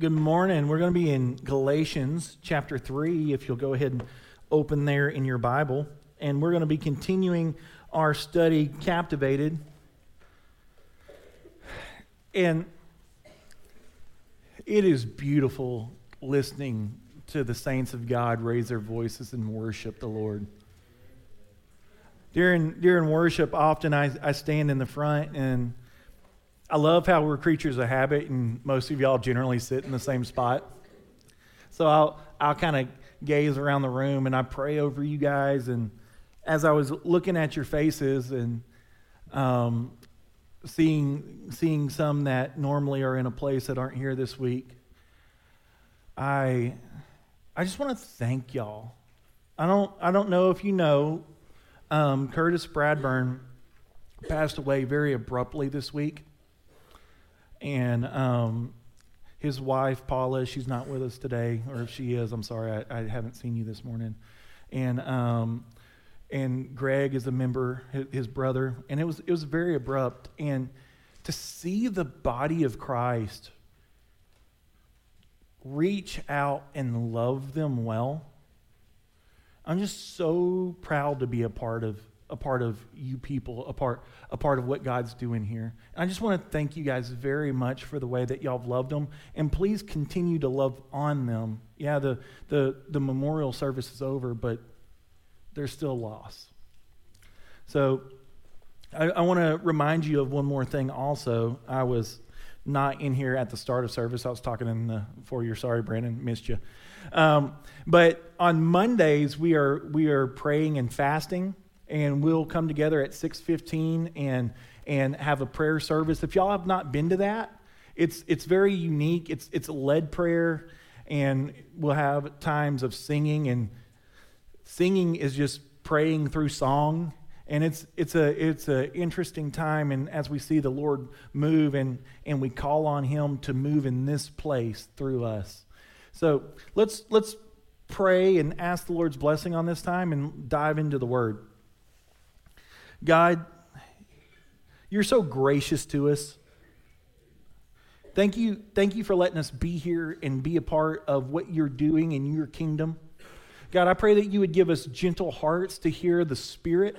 Good morning. We're going to be in Galatians chapter 3, if you'll go ahead and open there in your Bible. And we're going to be continuing our study, Captivated. And it is beautiful listening to the saints of God raise their voices and worship the Lord. During, during worship, often I, I stand in the front and I love how we're creatures of habit, and most of y'all generally sit in the same spot. So I'll, I'll kind of gaze around the room and I pray over you guys. And as I was looking at your faces and um, seeing, seeing some that normally are in a place that aren't here this week, I, I just want to thank y'all. I don't, I don't know if you know, um, Curtis Bradburn passed away very abruptly this week. And um, his wife, Paula, she's not with us today, or if she is, I'm sorry, I, I haven't seen you this morning. And, um, and Greg is a member, his, his brother, and it was, it was very abrupt. And to see the body of Christ reach out and love them well, I'm just so proud to be a part of a part of you people, a part, a part of what God's doing here. And I just want to thank you guys very much for the way that y'all have loved them. And please continue to love on them. Yeah, the, the, the memorial service is over, but there's still loss. So I, I want to remind you of one more thing also. I was not in here at the start of service. I was talking in the for your sorry, Brandon, missed you. Um, but on Mondays we are we are praying and fasting and we'll come together at 6.15 and, and have a prayer service. If y'all have not been to that it's, it's very unique. It's, it's a led prayer and we'll have times of singing and singing is just praying through song and it's it's a it's an interesting time and as we see the lord move and and we call on him to move in this place through us. So let's let's pray and ask the lord's blessing on this time and dive into the word God, you're so gracious to us. Thank you, thank you for letting us be here and be a part of what you're doing in your kingdom. God, I pray that you would give us gentle hearts to hear the Spirit.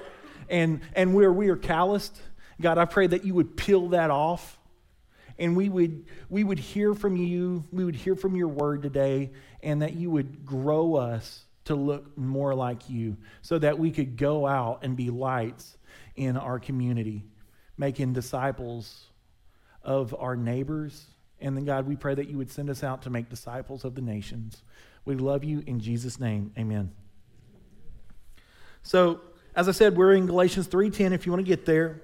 And, and where we are calloused, God, I pray that you would peel that off and we would, we would hear from you, we would hear from your word today, and that you would grow us to look more like you so that we could go out and be lights in our community, making disciples of our neighbors. And then, God, we pray that you would send us out to make disciples of the nations. We love you in Jesus' name. Amen. So, as I said, we're in Galatians 3:10 if you want to get there.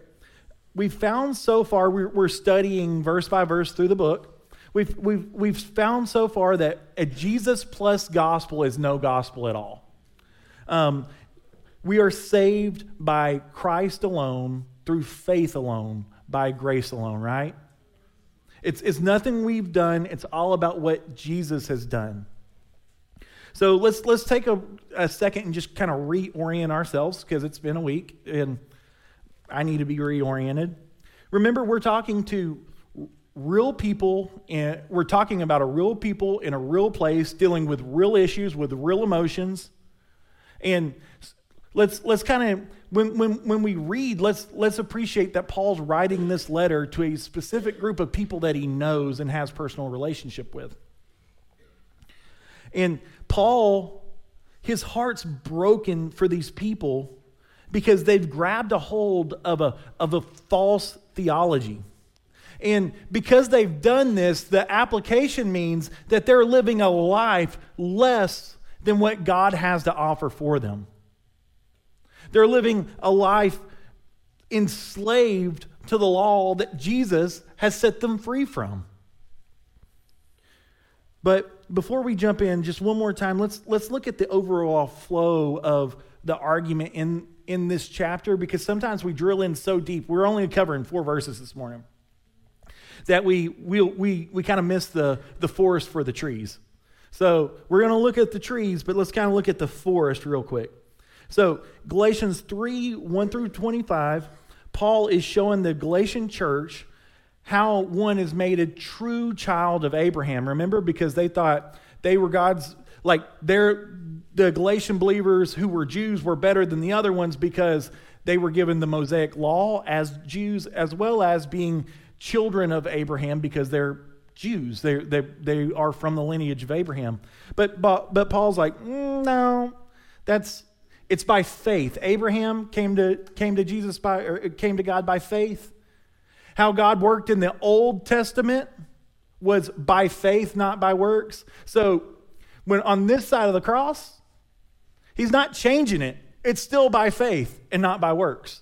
We've found so far, we're, we're studying verse by verse through the book. We've, we've, we've found so far that a Jesus plus gospel is no gospel at all. Um, we are saved by Christ alone, through faith alone, by grace alone, right? It's, it's nothing we've done, it's all about what Jesus has done. So let's, let's take a, a second and just kind of reorient ourselves because it's been a week and I need to be reoriented. Remember, we're talking to real people, and we're talking about a real people in a real place dealing with real issues, with real emotions. And let's let's kind of when, when, when we read let's let's appreciate that paul's writing this letter to a specific group of people that he knows and has personal relationship with. And paul his heart's broken for these people because they've grabbed a hold of a, of a false theology. And because they've done this the application means that they're living a life less than what god has to offer for them they're living a life enslaved to the law that Jesus has set them free from. But before we jump in, just one more time, let's, let's look at the overall flow of the argument in, in this chapter because sometimes we drill in so deep. We're only covering four verses this morning that we, we, we, we kind of miss the, the forest for the trees. So we're going to look at the trees, but let's kind of look at the forest real quick. So, Galatians 3 1 through 25, Paul is showing the Galatian church how one is made a true child of Abraham. Remember, because they thought they were God's, like, they're, the Galatian believers who were Jews were better than the other ones because they were given the Mosaic law as Jews, as well as being children of Abraham because they're Jews. They, they, they are from the lineage of Abraham. But, but, but Paul's like, mm, no, that's, it's by faith. Abraham came to, came to Jesus by, or came to God by faith. How God worked in the Old Testament was by faith, not by works. So when on this side of the cross, he's not changing it. It's still by faith and not by works.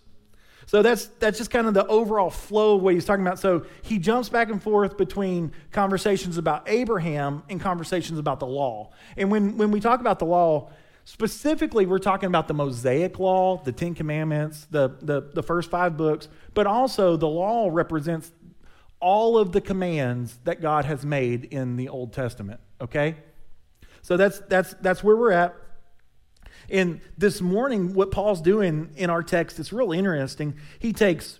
So that's, that's just kind of the overall flow of what he's talking about. So he jumps back and forth between conversations about Abraham and conversations about the law. And when, when we talk about the law, specifically we're talking about the Mosaic law, the Ten Commandments, the, the, the first five books, but also the law represents all of the commands that God has made in the Old Testament. Okay? So that's, that's, that's where we're at. And this morning, what Paul's doing in our text is real interesting. He takes,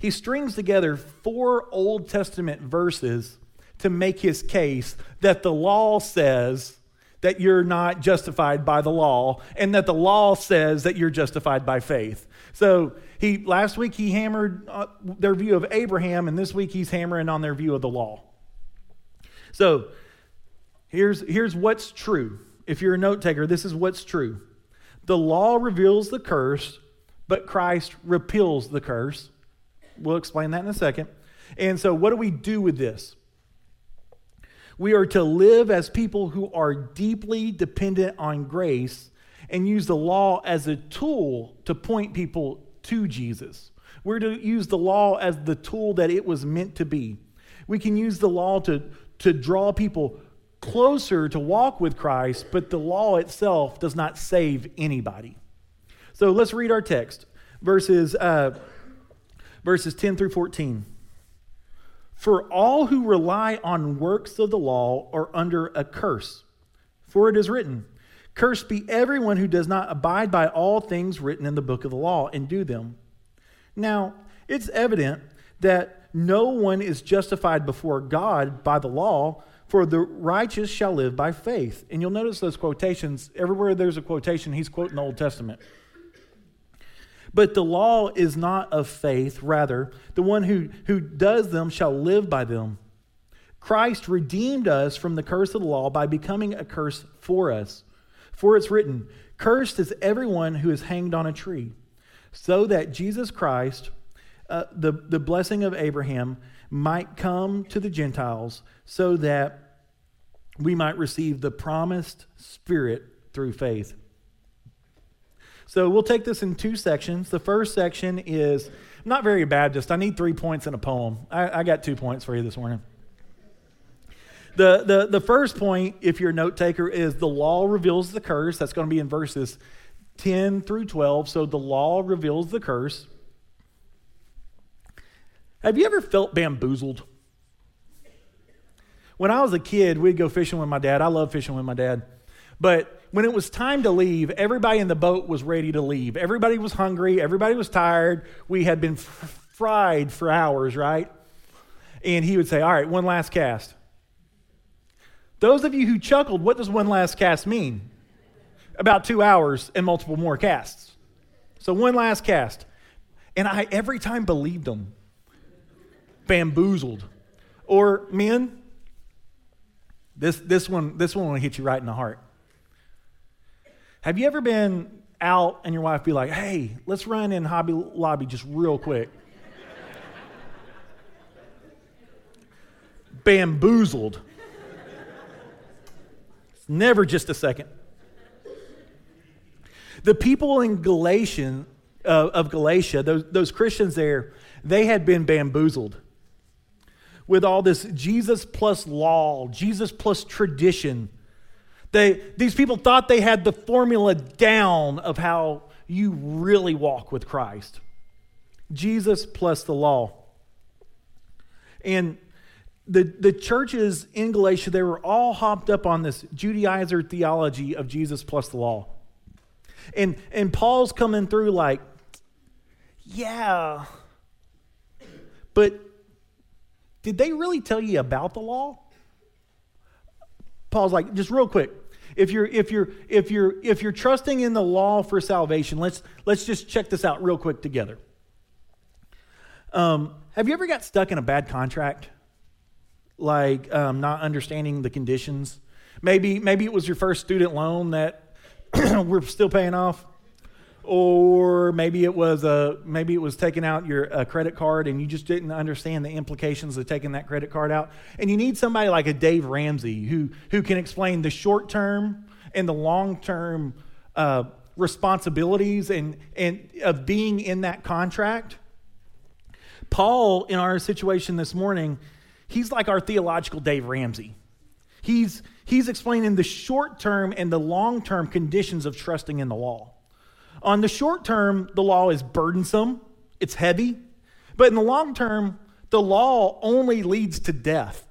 he strings together four Old Testament verses to make his case that the law says that you're not justified by the law, and that the law says that you're justified by faith. So he last week he hammered uh, their view of Abraham, and this week he's hammering on their view of the law. So here's, here's what's true. If you're a note taker, this is what's true. The law reveals the curse, but Christ repeals the curse. We'll explain that in a second. And so, what do we do with this? We are to live as people who are deeply dependent on grace and use the law as a tool to point people to Jesus. We're to use the law as the tool that it was meant to be. We can use the law to, to draw people closer to walk with Christ, but the law itself does not save anybody. So let's read our text, verses, uh, verses 10 through 14. For all who rely on works of the law are under a curse. For it is written, Cursed be everyone who does not abide by all things written in the book of the law and do them. Now, it's evident that no one is justified before God by the law for the righteous shall live by faith. And you'll notice those quotations. Everywhere there's a quotation, he's quoting the Old Testament. But the law is not of faith, rather, the one who, who does them shall live by them. Christ redeemed us from the curse of the law by becoming a curse for us. For it's written, Cursed is everyone who is hanged on a tree, so that Jesus Christ, uh, the, the blessing of Abraham, might come to the Gentiles so that we might receive the promised Spirit through faith. So we'll take this in two sections. The first section is not very Baptist. I need three points in a poem. I, I got two points for you this morning. The, the, the first point, if you're a note taker, is the law reveals the curse. That's going to be in verses 10 through 12. So the law reveals the curse. Have you ever felt bamboozled? When I was a kid, we'd go fishing with my dad. I love fishing with my dad. But when it was time to leave, everybody in the boat was ready to leave. Everybody was hungry. Everybody was tired. We had been f- fried for hours, right? And he would say, All right, one last cast. Those of you who chuckled, what does one last cast mean? About two hours and multiple more casts. So one last cast. And I every time believed them bamboozled. Or men, this, this one this one will hit you right in the heart. Have you ever been out and your wife be like, hey, let's run in Hobby Lobby just real quick? Bamboozled. It's never just a second. The people in Galatian, uh, of Galatia, those, those Christians there, they had been bamboozled with all this Jesus plus law, Jesus plus tradition. They, these people thought they had the formula down of how you really walk with Christ. Jesus plus the law. And the, the churches in Galatia, they were all hopped up on this Judaizer theology of Jesus plus the law. And, and Paul's coming through like, yeah, but did they really tell you about the law? Paul's like, just real quick. If you're if you're if you're if you're trusting in the law for salvation, let's let's just check this out real quick together. Um, have you ever got stuck in a bad contract? Like um, not understanding the conditions? Maybe maybe it was your first student loan that we're still paying off or maybe it was a maybe it was taking out your credit card and you just didn't understand the implications of taking that credit card out and you need somebody like a Dave Ramsey who who can explain the short term and the long term uh, responsibilities and and of being in that contract. Paul in our situation this morning, he's like our theological Dave Ramsey. He's he's explaining the short term and the long term conditions of trusting in the law. On the short term, the law is burdensome, it's heavy. But in the long term, the law only leads to death.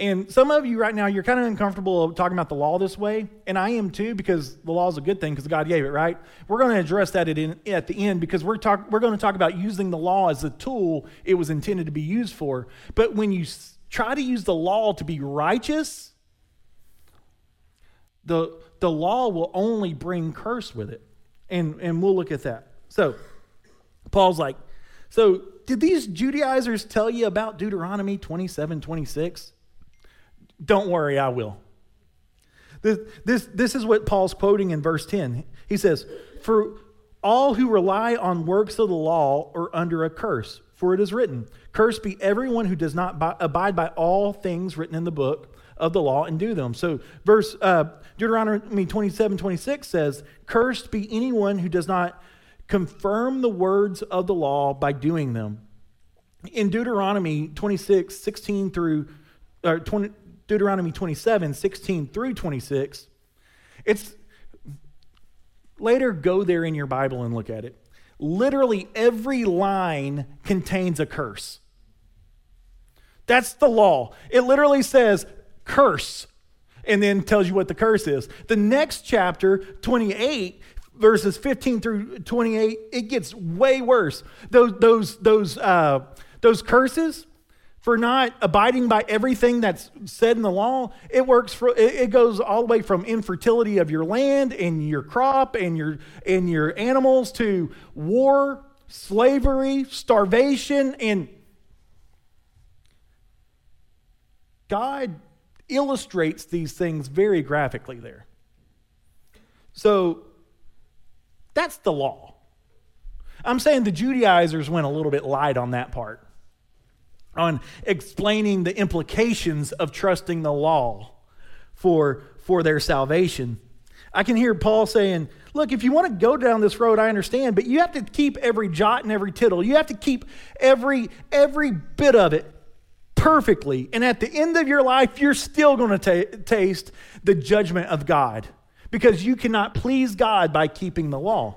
And some of you right now, you're kind of uncomfortable talking about the law this way, and I am too because the law is a good thing because God gave it, right? We're going to address that at, the end because we're, talk, we're going to talk about using the law as the tool it was intended to be used for. But when you try to use the law to be righteous, the, the law will only bring curse with it. And, and we'll look at that. So, Paul's like, so did these Judaizers tell you about Deuteronomy 27 26? Don't worry, I will. This, this, this is what Paul's quoting in verse 10. He says, For all who rely on works of the law are under a curse, for it is written, Cursed be everyone who does not abide by all things written in the book of the law and do them. So, verse uh, Deuteronomy 27 26 says, Cursed be anyone who does not confirm the words of the law by doing them. In Deuteronomy 26 16 through, or 20, Deuteronomy 27 16 through 26, it's later go there in your Bible and look at it. Literally every line contains a curse. That's the law. It literally says, curse, and then tells you what the curse is. The next chapter, 28, verses 15 through 28, it gets way worse. Those, those, those, uh, those curses for not abiding by everything that's said in the law, it works for it goes all the way from infertility of your land and your crop and your and your animals to war, slavery, starvation, and God illustrates these things very graphically there. So that's the law. I'm saying the Judaizers went a little bit light on that part, on explaining the implications of trusting the law for, for their salvation. I can hear Paul saying, Look, if you want to go down this road, I understand, but you have to keep every jot and every tittle. You have to keep every, every bit of it perfectly. And at the end of your life, you're still going to taste the judgment of God because you cannot please God by keeping the law.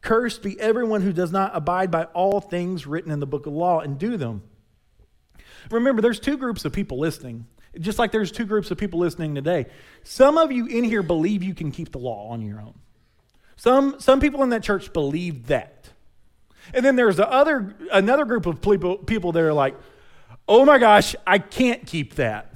Cursed be everyone who does not abide by all things written in the book of law and do them. Remember, there's two groups of people listening, just like there's two groups of people listening today. Some of you in here believe you can keep the law on your own. Some, some people in that church believe that. And then there's the other another group of people people that are like, "Oh my gosh, I can't keep that."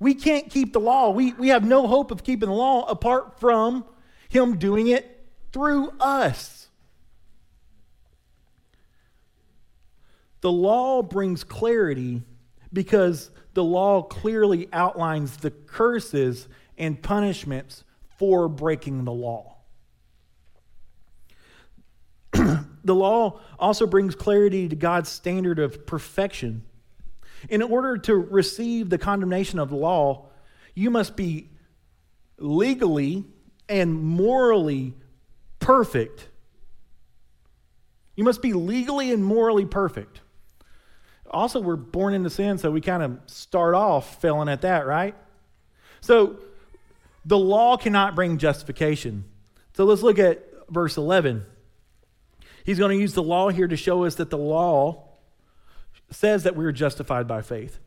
We can't keep the law. We, we have no hope of keeping the law apart from Him doing it through us. The law brings clarity because the law clearly outlines the curses and punishments for breaking the law. The law also brings clarity to God's standard of perfection. In order to receive the condemnation of the law, you must be legally and morally perfect. You must be legally and morally perfect. Also, we're born into sin, so we kind of start off failing at that, right? So, the law cannot bring justification. So, let's look at verse 11. He's going to use the law here to show us that the law says that we are justified by faith.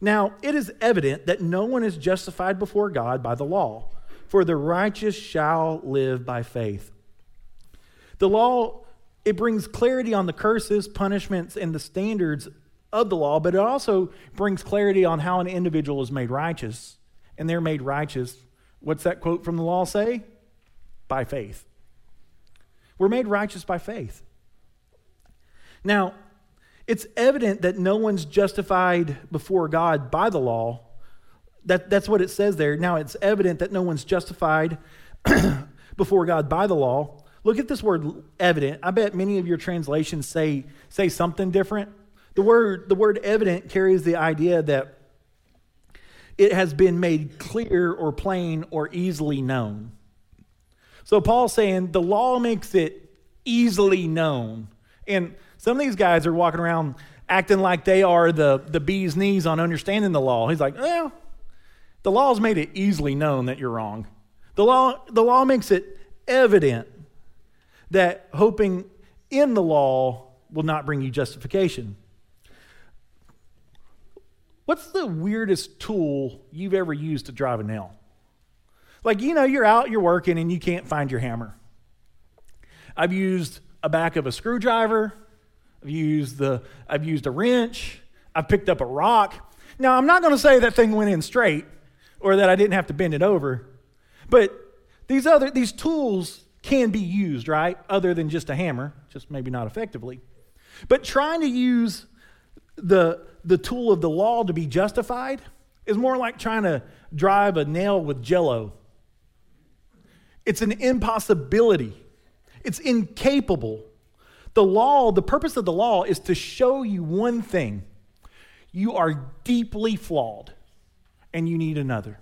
Now, it is evident that no one is justified before God by the law, for the righteous shall live by faith. The law it brings clarity on the curses, punishments, and the standards of the law, but it also brings clarity on how an individual is made righteous. And they're made righteous. What's that quote from the law say? By faith. We're made righteous by faith. Now, it's evident that no one's justified before God by the law. That, that's what it says there. Now, it's evident that no one's justified before God by the law. Look at this word evident. I bet many of your translations say, say something different. The word, the word evident carries the idea that it has been made clear or plain or easily known. So Paul's saying the law makes it easily known. And some of these guys are walking around acting like they are the, the bee's knees on understanding the law. He's like, well, the law's made it easily known that you're wrong. The law, the law makes it evident that hoping in the law will not bring you justification. What's the weirdest tool you've ever used to drive a nail? Like, you know, you're out, you're working, and you can't find your hammer. I've used a back of a screwdriver. I've used the I've used a wrench. I've picked up a rock. Now, I'm not going to say that thing went in straight or that I didn't have to bend it over. But these other these tools can be used, right? Other than just a hammer, just maybe not effectively. But trying to use the the tool of the law to be justified is more like trying to drive a nail with jello. It's an impossibility. It's incapable. The law, the purpose of the law is to show you one thing you are deeply flawed and you need another.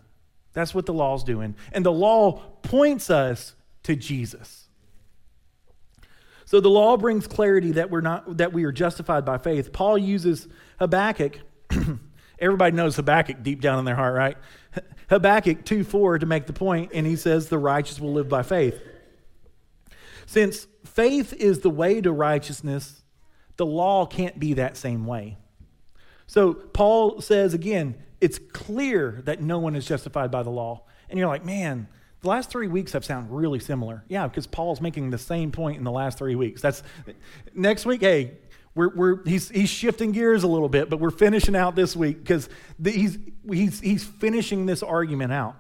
That's what the law is doing. And the law points us to Jesus. So the law brings clarity that we're not that we are justified by faith. Paul uses Habakkuk. Everybody knows Habakkuk deep down in their heart, right? Habakkuk 2 4 to make the point, and he says, The righteous will live by faith. Since faith is the way to righteousness, the law can't be that same way. So Paul says again, it's clear that no one is justified by the law. And you're like, man, the last three weeks have sound really similar. Yeah, because Paul's making the same point in the last three weeks. That's next week. Hey, we're, we're he's he's shifting gears a little bit, but we're finishing out this week because he's he's he's finishing this argument out.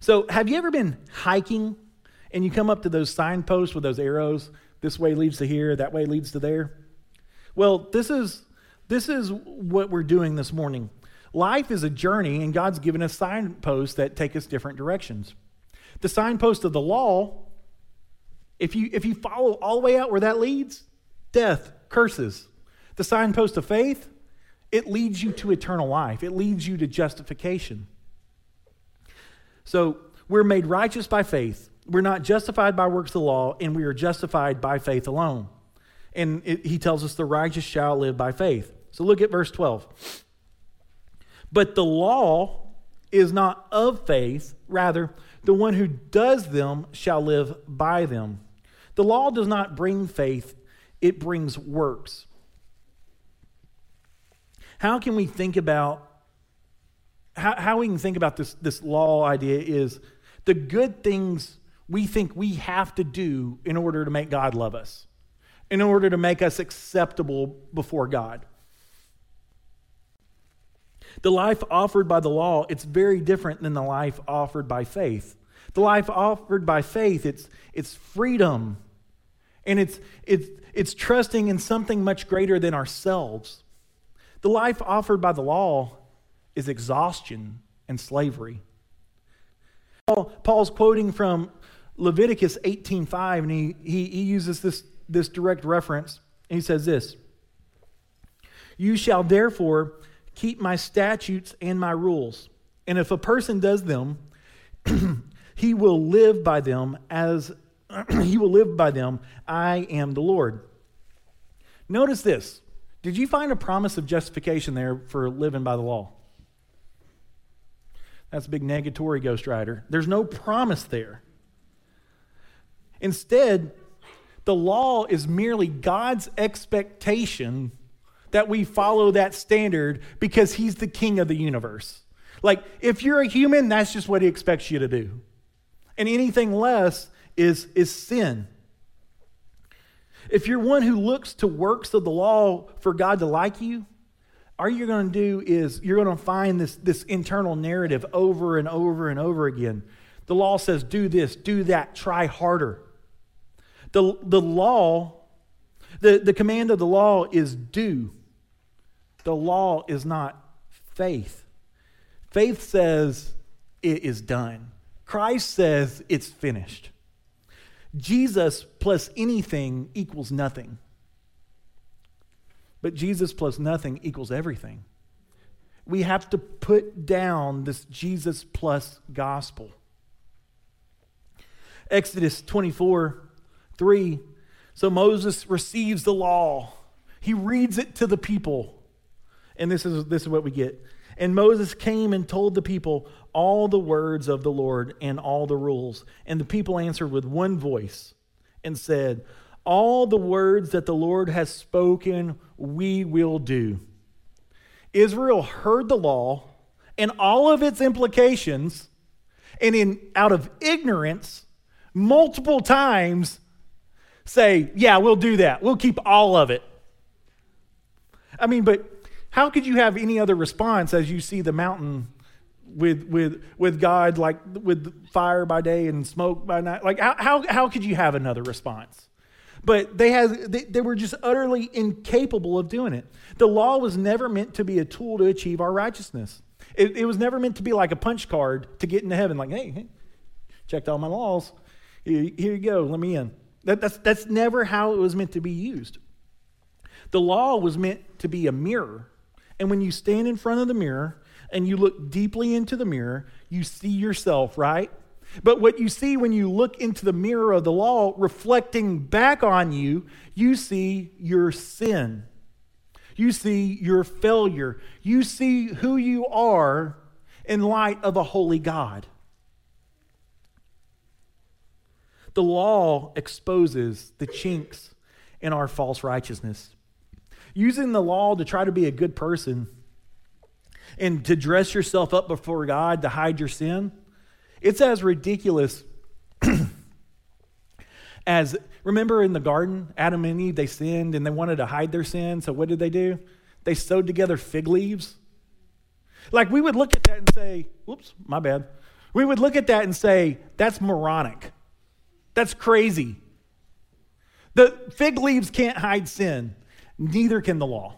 So, have you ever been hiking and you come up to those signposts with those arrows? This way leads to here, that way leads to there. Well, this is this is what we're doing this morning. Life is a journey, and God's given us signposts that take us different directions. The signpost of the law, if you, if you follow all the way out where that leads, death, curses. The signpost of faith, it leads you to eternal life, it leads you to justification. So we're made righteous by faith. We're not justified by works of the law, and we are justified by faith alone. And it, he tells us the righteous shall live by faith. So look at verse 12. But the law is not of faith, rather, the one who does them shall live by them. The law does not bring faith, it brings works. How can we think about how, how we can think about this, this law idea is the good things we think we have to do in order to make God love us, in order to make us acceptable before God. The life offered by the law, it's very different than the life offered by faith. The life offered by faith, it's, it's freedom. And it's, it's, it's trusting in something much greater than ourselves. The life offered by the law is exhaustion and slavery. Paul, Paul's quoting from Leviticus 18.5, and he, he, he uses this, this direct reference. And he says this, You shall therefore Keep my statutes and my rules. And if a person does them, he will live by them as he will live by them. I am the Lord. Notice this. Did you find a promise of justification there for living by the law? That's a big negatory ghost rider. There's no promise there. Instead, the law is merely God's expectation that we follow that standard because he's the king of the universe. Like, if you're a human, that's just what he expects you to do. And anything less is, is sin. if you're one who looks to works of the law for God to like you, all you're going to do is you're going to find this, this internal narrative over and over and over again. The law says, do this, do that, try harder. The, the law, the, the command of the law is do. The law is not faith. Faith says it is done. Christ says it's finished. Jesus plus anything equals nothing. But Jesus plus nothing equals everything. We have to put down this Jesus plus gospel. Exodus 24 3. So Moses receives the law, he reads it to the people. And this is, this is what we get. And Moses came and told the people all the words of the Lord and all the rules. And the people answered with one voice and said, All the words that the Lord has spoken, we will do. Israel heard the law and all of its implications, and in, out of ignorance, multiple times say, Yeah, we'll do that. We'll keep all of it. I mean, but how could you have any other response as you see the mountain with with with God like with fire by day and smoke by night? Like how how, how could you have another response? But they had they, they were just utterly incapable of doing it. The law was never meant to be a tool to achieve our righteousness. It, it was never meant to be like a punch card to get into heaven. Like, hey, hey checked all my laws. Here, here you go. Let me in. That, that's that's never how it was meant to be used. The law was meant to be a mirror and when you stand in front of the mirror and you look deeply into the mirror, you see yourself, right? But what you see when you look into the mirror of the law, reflecting back on you, you see your sin. You see your failure. You see who you are in light of a holy God. The law exposes the chinks in our false righteousness using the law to try to be a good person and to dress yourself up before God to hide your sin, it's as ridiculous as remember in the garden, Adam and Eve, they sinned and they wanted to hide their sin. So what did they do? They sewed together fig leaves. Like we would look at that and say, whoops, my bad. We would look at that and say, that's moronic. That's crazy. The fig leaves can't hide sin. Neither can the law.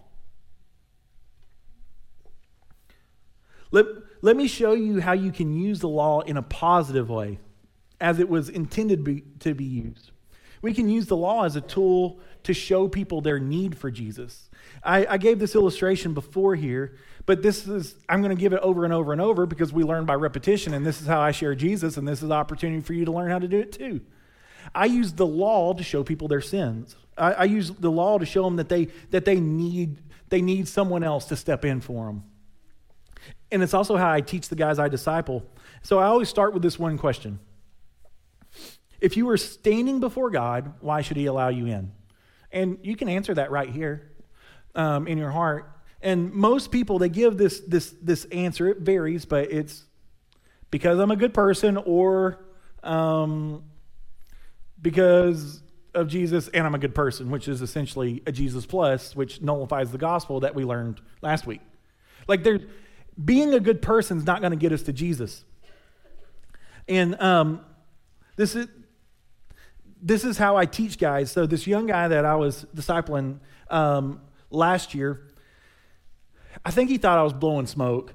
Let, let me show you how you can use the law in a positive way, as it was intended be, to be used. We can use the law as a tool to show people their need for Jesus. I, I gave this illustration before here, but this is, I'm going to give it over and over and over because we learn by repetition, and this is how I share Jesus, and this is opportunity for you to learn how to do it too. I use the law to show people their sins. I, I use the law to show them that they, that they need, they need someone else to step in for them. And it's also how I teach the guys I disciple. So I always start with this one question If you were standing before God, why should He allow you in? And you can answer that right here um, in your heart. And most people, they give this, this, this answer. It varies, but it's because I'm a good person or um, because of Jesus and I'm a good person, which is essentially a Jesus plus, which nullifies the gospel that we learned last week. Like there, being a good person is not going to get us to Jesus. And um, this is this is how I teach guys. So this young guy that I was discipling um, last year, I think he thought I was blowing smoke.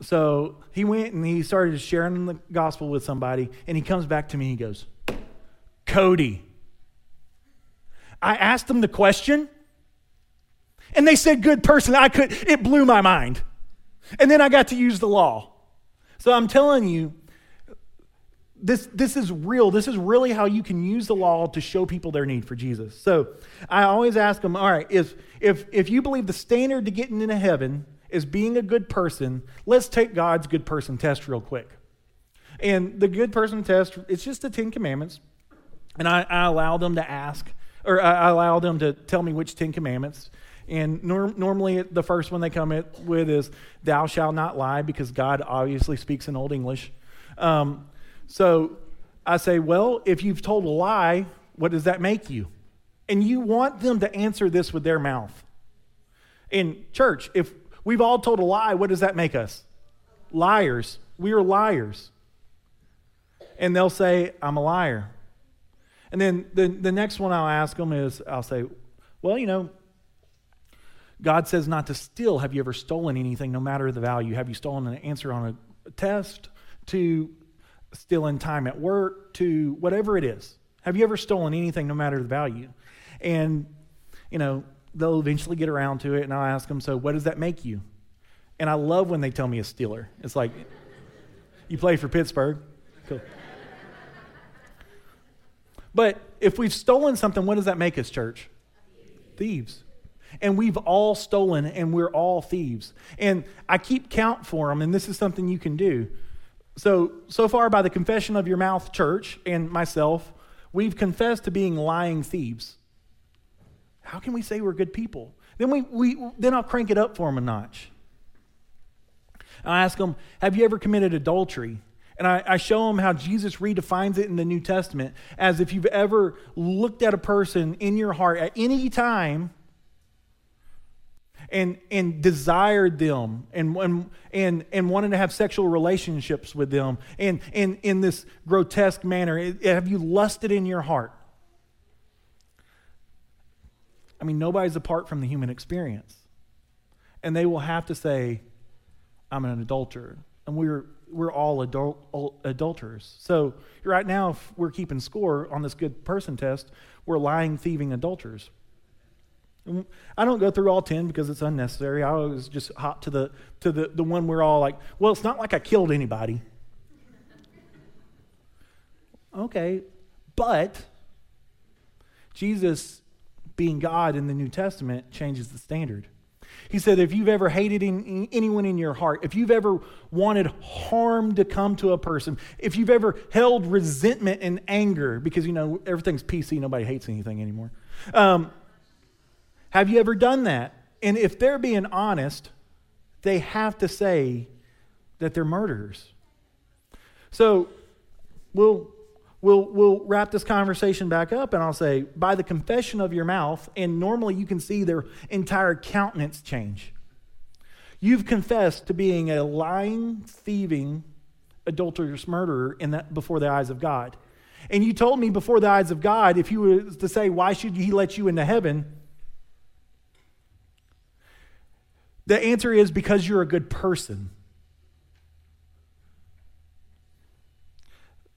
So he went and he started sharing the gospel with somebody, and he comes back to me. And he goes, "Kody." I asked them the question, and they said, good person. I could, it blew my mind. And then I got to use the law. So I'm telling you, this, this is real. This is really how you can use the law to show people their need for Jesus. So I always ask them, all right, if, if, if you believe the standard to getting into heaven is being a good person, let's take God's good person test real quick. And the good person test, it's just the Ten Commandments. And I, I allow them to ask or I allow them to tell me which Ten Commandments. And norm, normally, the first one they come with is, Thou shalt not lie, because God obviously speaks in Old English. Um, so I say, Well, if you've told a lie, what does that make you? And you want them to answer this with their mouth. In church, if we've all told a lie, what does that make us? Liars. We are liars. And they'll say, I'm a liar. And then the, the next one I'll ask them is I'll say, Well, you know, God says not to steal. Have you ever stolen anything, no matter the value? Have you stolen an answer on a test, to stealing time at work, to whatever it is? Have you ever stolen anything, no matter the value? And, you know, they'll eventually get around to it, and I'll ask them, So what does that make you? And I love when they tell me a stealer. It's like, You play for Pittsburgh? Cool. But if we've stolen something, what does that make us, church? Thieves. And we've all stolen and we're all thieves. And I keep count for them, and this is something you can do. So, so far, by the confession of your mouth, church, and myself, we've confessed to being lying thieves. How can we say we're good people? Then, we, we, then I'll crank it up for them a notch. I ask them, Have you ever committed adultery? And I, I, show them how Jesus redefines it in the New Testament as if you've ever looked at a person in your heart at any time and, and desired them and, and, and, and wanted to have sexual relationships with them and, and in this grotesque manner. Have you lusted in your heart? I mean, nobody's apart from the human experience. And they will have to say, I'm an adulterer. And we're we're all adult, adulterers. So right now, if we're keeping score on this good person test, we're lying, thieving adulterers. I don't go through all 10 because it's unnecessary. I always just hop to the, to the, the one we're all like, well, it's not like I killed anybody. okay, but Jesus, being God in the New Testament, changes the standard. He said, if you've ever hated in, anyone in your heart, if you've ever wanted harm to come to a person, if you've ever held resentment and anger, because, you know, everything's PC, nobody hates anything anymore. Um, have you ever done that? And if they're being honest, they have to say that they're murderers. So we'll we'll, we'll wrap this conversation back up and I'll say, by the confession of your mouth, and normally you can see their entire countenance change. You've confessed to being a lying, thieving, adulterous murderer in that, before the eyes of God. And you told me before the eyes of God, if you were to say, why should he let you into heaven? The answer is because you're a good person.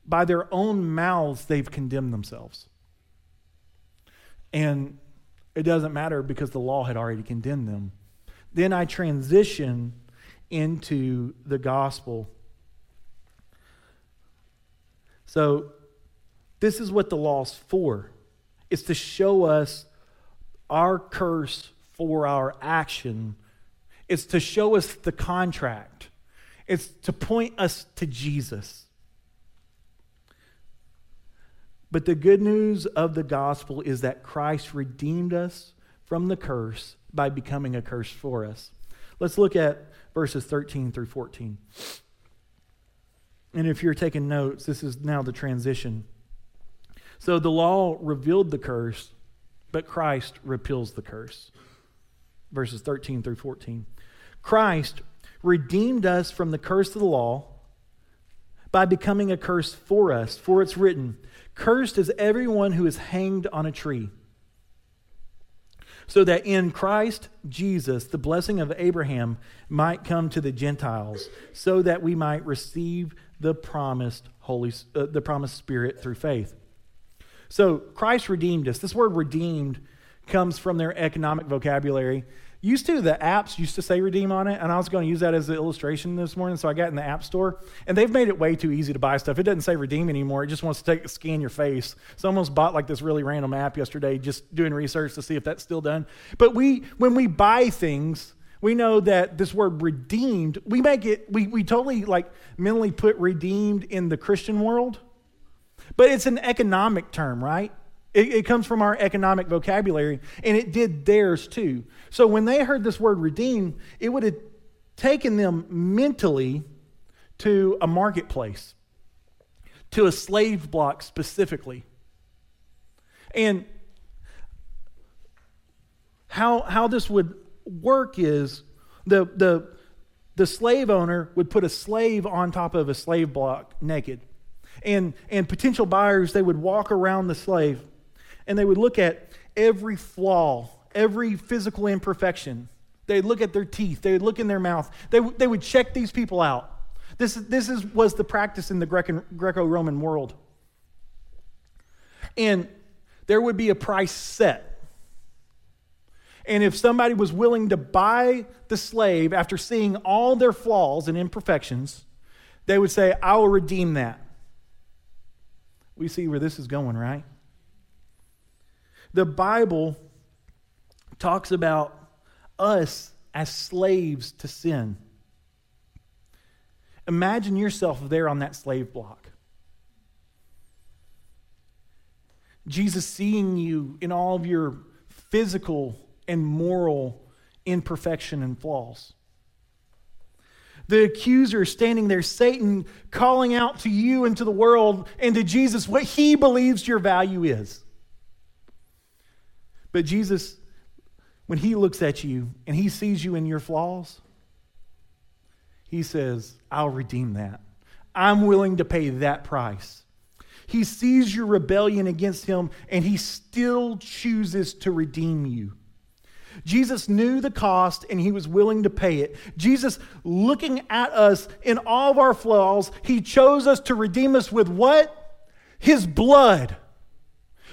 by their own mouths, they've condemned themselves. And it doesn't matter because the law had already condemned them. Then I transition into the gospel. So, this is what the law's for it's to show us our curse for our action, it's to show us the contract, it's to point us to Jesus. But the good news of the gospel is that Christ redeemed us from the curse by becoming a curse for us. Let's look at verses 13 through 14. And if you're taking notes, this is now the transition. So the law revealed the curse, but Christ repeals the curse. Verses 13 through 14. Christ redeemed us from the curse of the law by becoming a curse for us, for it's written, Cursed is everyone who is hanged on a tree. So that in Christ Jesus, the blessing of Abraham might come to the Gentiles, so that we might receive the promised Holy, uh, the promised Spirit through faith. So Christ redeemed us. This word redeemed comes from their economic vocabulary. Used to, the apps used to say redeem on it, and I was going to use that as an illustration this morning, so I got in the App Store, and they've made it way too easy to buy stuff. It doesn't say redeem anymore, it just wants to take, scan your face. Someone's bought like this really random app yesterday, just doing research to see if that's still done. But we, when we buy things, we know that this word redeemed, we make it, we, we totally like mentally put redeemed in the Christian world, but it's an economic term, right? It, it, comes from our economic vocabulary, and it did theirs too. So when they heard this word redeem, it would have taken them mentally to a marketplace, to a slave block specifically. And how, how this would work is the, the, the slave owner would put a slave on top of a slave block naked. And, and potential buyers, they would walk around the slave and they would look at every flaw, every physical imperfection. They'd look at their teeth, they would look in their mouth, they, they would check these people out. This, this is, was the practice in the Greco Roman world. And there would be a price set. And if somebody was willing to buy the slave after seeing all their flaws and imperfections, they would say, I will redeem that. We see where this is going, right? The Bible talks about us as slaves to sin. Imagine yourself there on that slave block. Jesus seeing you in all of your physical and moral imperfection and flaws. The accuser standing there, Satan calling out to you and to the world and to Jesus what he believes your value is. But Jesus, when he looks at you and he sees you in your flaws, he says, I'll redeem that. I'm willing to pay that price. He sees your rebellion against him and he still chooses to redeem you. Jesus knew the cost and he was willing to pay it. Jesus, looking at us in all of our flaws, he chose us to redeem us with what? His blood.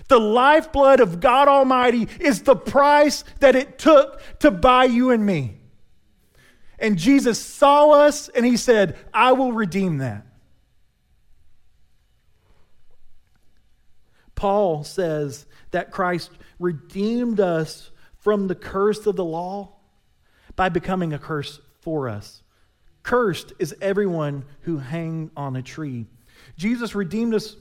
The lifeblood of God Almighty is the price that it took to buy you and me. And Jesus saw us and he said, I will redeem that. Paul says that Christ redeemed us from the curse of the law by becoming a curse for us. Cursed is everyone who hang on a tree. Jesus redeemed us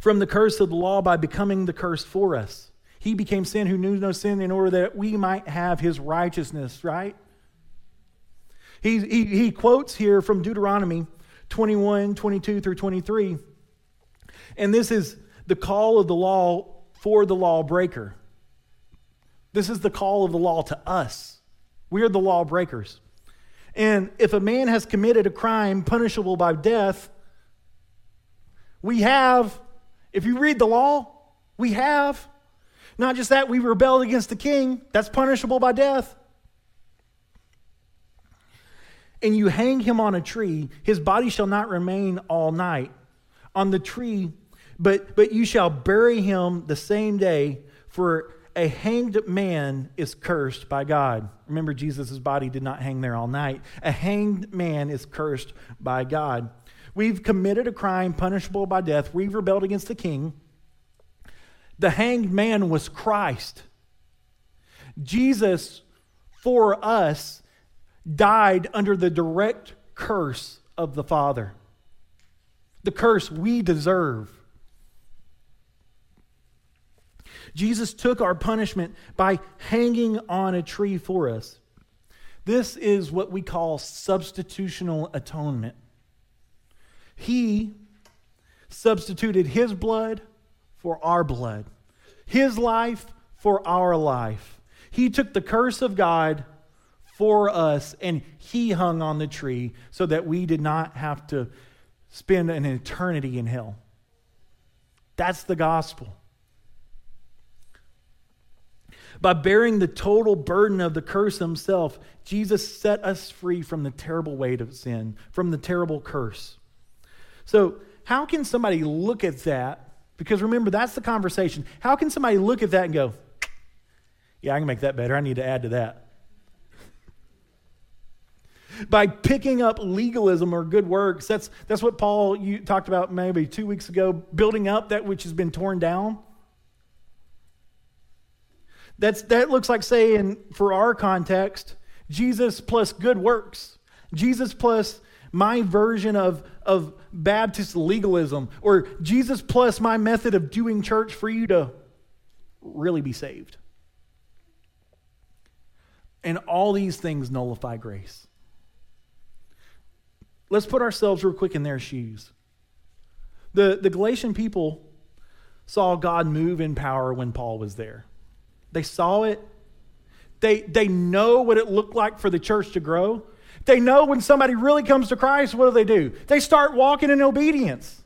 from the curse of the law by becoming the curse for us. He became sin who knew no sin in order that we might have his righteousness, right? He, he, he quotes here from Deuteronomy 21, 22 through 23. And this is the call of the law for the lawbreaker. This is the call of the law to us. We are the lawbreakers. And if a man has committed a crime punishable by death, we have, if you read the law, we have. Not just that, we rebelled against the king, that's punishable by death. And you hang him on a tree, his body shall not remain all night on the tree, but, but you shall bury him the same day, for a hanged man is cursed by God. Remember, Jesus' body did not hang there all night. A hanged man is cursed by God. We've committed a crime punishable by death. We've rebelled against the king. The hanged man was Christ. Jesus, for us, died under the direct curse of the Father. The curse we deserve. Jesus took our punishment by hanging on a tree for us. This is what we call substitutional atonement. He substituted his blood for our blood, his life for our life. He took the curse of God for us and he hung on the tree so that we did not have to spend an eternity in hell. That's the gospel. By bearing the total burden of the curse himself, Jesus set us free from the terrible weight of sin, from the terrible curse. So, how can somebody look at that? Because remember, that's the conversation. How can somebody look at that and go, yeah, I can make that better. I need to add to that. By picking up legalism or good works, that's, that's what Paul you talked about maybe two weeks ago, building up that which has been torn down. That's, that looks like saying, for our context, Jesus plus good works. Jesus plus my version of, of Baptist legalism, or Jesus plus my method of doing church for you to really be saved. And all these things nullify grace. Let's put ourselves real quick in their shoes. The, the Galatian people saw God move in power when Paul was there. They saw it They, they know what it looked like for the church to grow. They know when somebody really comes to Christ, what do they do? They start walking in obedience.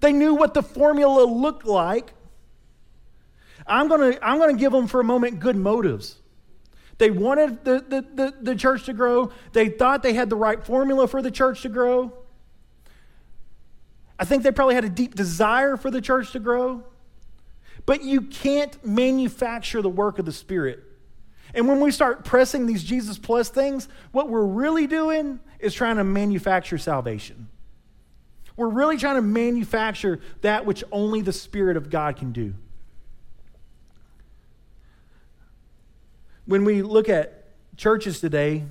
They knew what the formula looked like. I'm going to I'm going to give them for a moment good motives. They wanted the, the, the, the church to grow. They thought they had the right formula for the church to grow. I think they probably had a deep desire for the church to grow. But you can't manufacture the work of the Spirit. And when we start pressing these Jesus plus things, what we're really doing is trying to manufacture salvation. We're really trying to manufacture that which only the Spirit of God can do. When we look at churches today,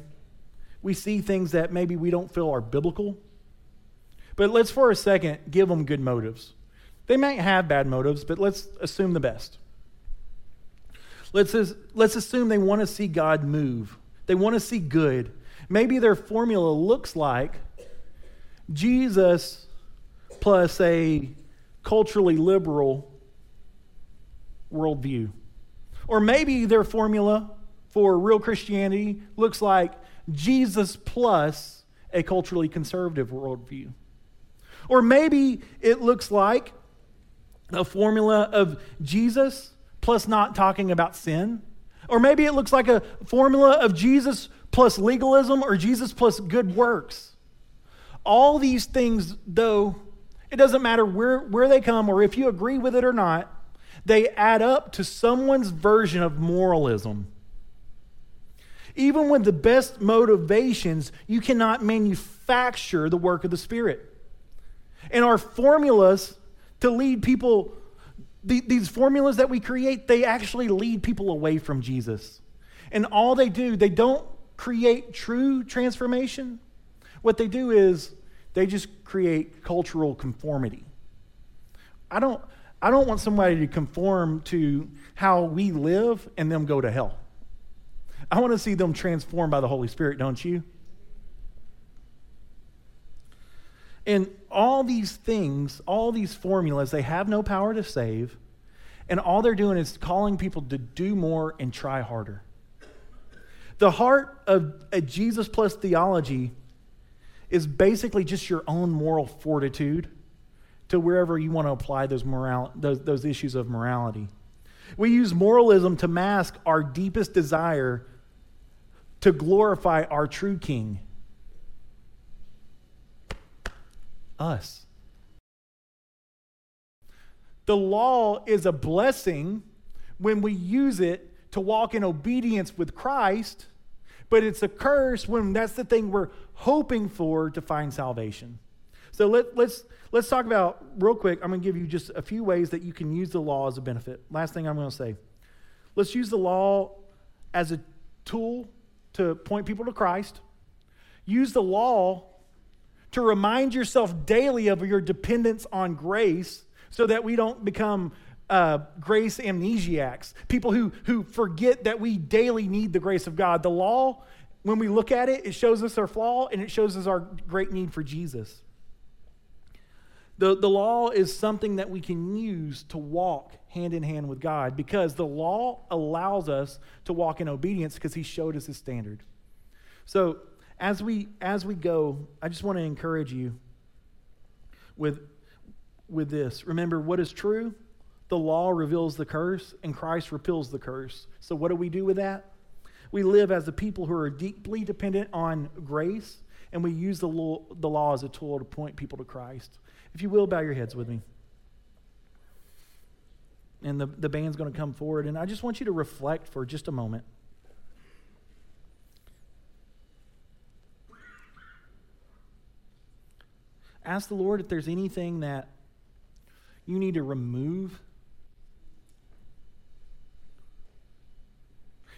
we see things that maybe we don't feel are biblical. But let's for a second give them good motives. They might have bad motives, but let's assume the best. Let's, let's assume they want to see God move. They want to see good. Maybe their formula looks like Jesus plus a culturally liberal worldview. Or maybe their formula for real Christianity looks like Jesus plus a culturally conservative worldview. Or maybe it looks like a formula of Jesus plus not talking about sin. Or maybe it looks like a formula of Jesus plus legalism or Jesus plus good works. All these things, though, it doesn't matter where, where they come or if you agree with it or not, they add up to someone's version of moralism. Even with the best motivations, you cannot manufacture the work of the Spirit. And our formulas to lead people, these formulas that we create, they actually lead people away from Jesus. And all they do, they don't create true transformation. What they do is they just create cultural conformity. I don't, I don't want somebody to conform to how we live and them go to hell. I want to see them transformed by the Holy Spirit, don't you? And all these things, all these formulas, they have no power to save. And all they're doing is calling people to do more and try harder. The heart of a Jesus plus theology is basically just your own moral fortitude to wherever you want to apply those, moral, those, those issues of morality. We use moralism to mask our deepest desire to glorify our true king us. The law is a blessing when we use it to walk in obedience with Christ, but it's a curse when that's the thing we're hoping for to find salvation. So let, let's, let's talk about, real quick, I'm going to give you just a few ways that you can use the law as a benefit. Last thing I'm going to say. Let's use the law as a tool to point people to Christ. Use the law to remind yourself daily of your dependence on grace so that we don't become uh, grace amnesiacs, people who, who forget that we daily need the grace of God. The law, when we look at it, it shows us our flaw and it shows us our great need for Jesus. The, the law is something that we can use to walk hand in hand with God because the law allows us to walk in obedience because He showed us His standard. So, as we as we go, I just want to encourage you with with this. Remember what is true? The law reveals the curse and Christ repeals the curse. So what do we do with that? We live as the people who are deeply dependent on grace and we use the law, the law as a tool to point people to Christ. If you will, bow your heads with me. And the, the band's going to come forward, and I just want you to reflect for just a moment. Ask the Lord if there's anything that you need to remove.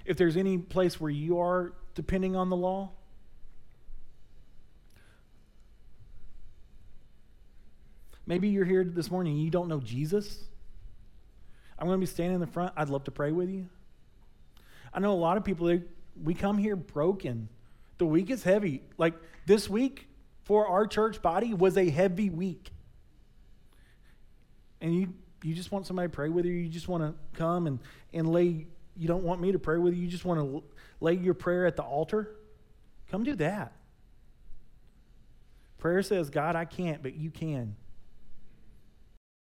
If there's any place where you are depending on the law. Maybe you're here this morning and you don't know Jesus. I'm going to be standing in the front. I'd love to pray with you. I know a lot of people, they, we come here broken. The week is heavy. Like this week, for our church body was a heavy week. And you, you just want somebody to pray with you, you just want to come and, and lay you don't want me to pray with you, you just want to lay your prayer at the altar, come do that. Prayer says, God, I can't, but you can.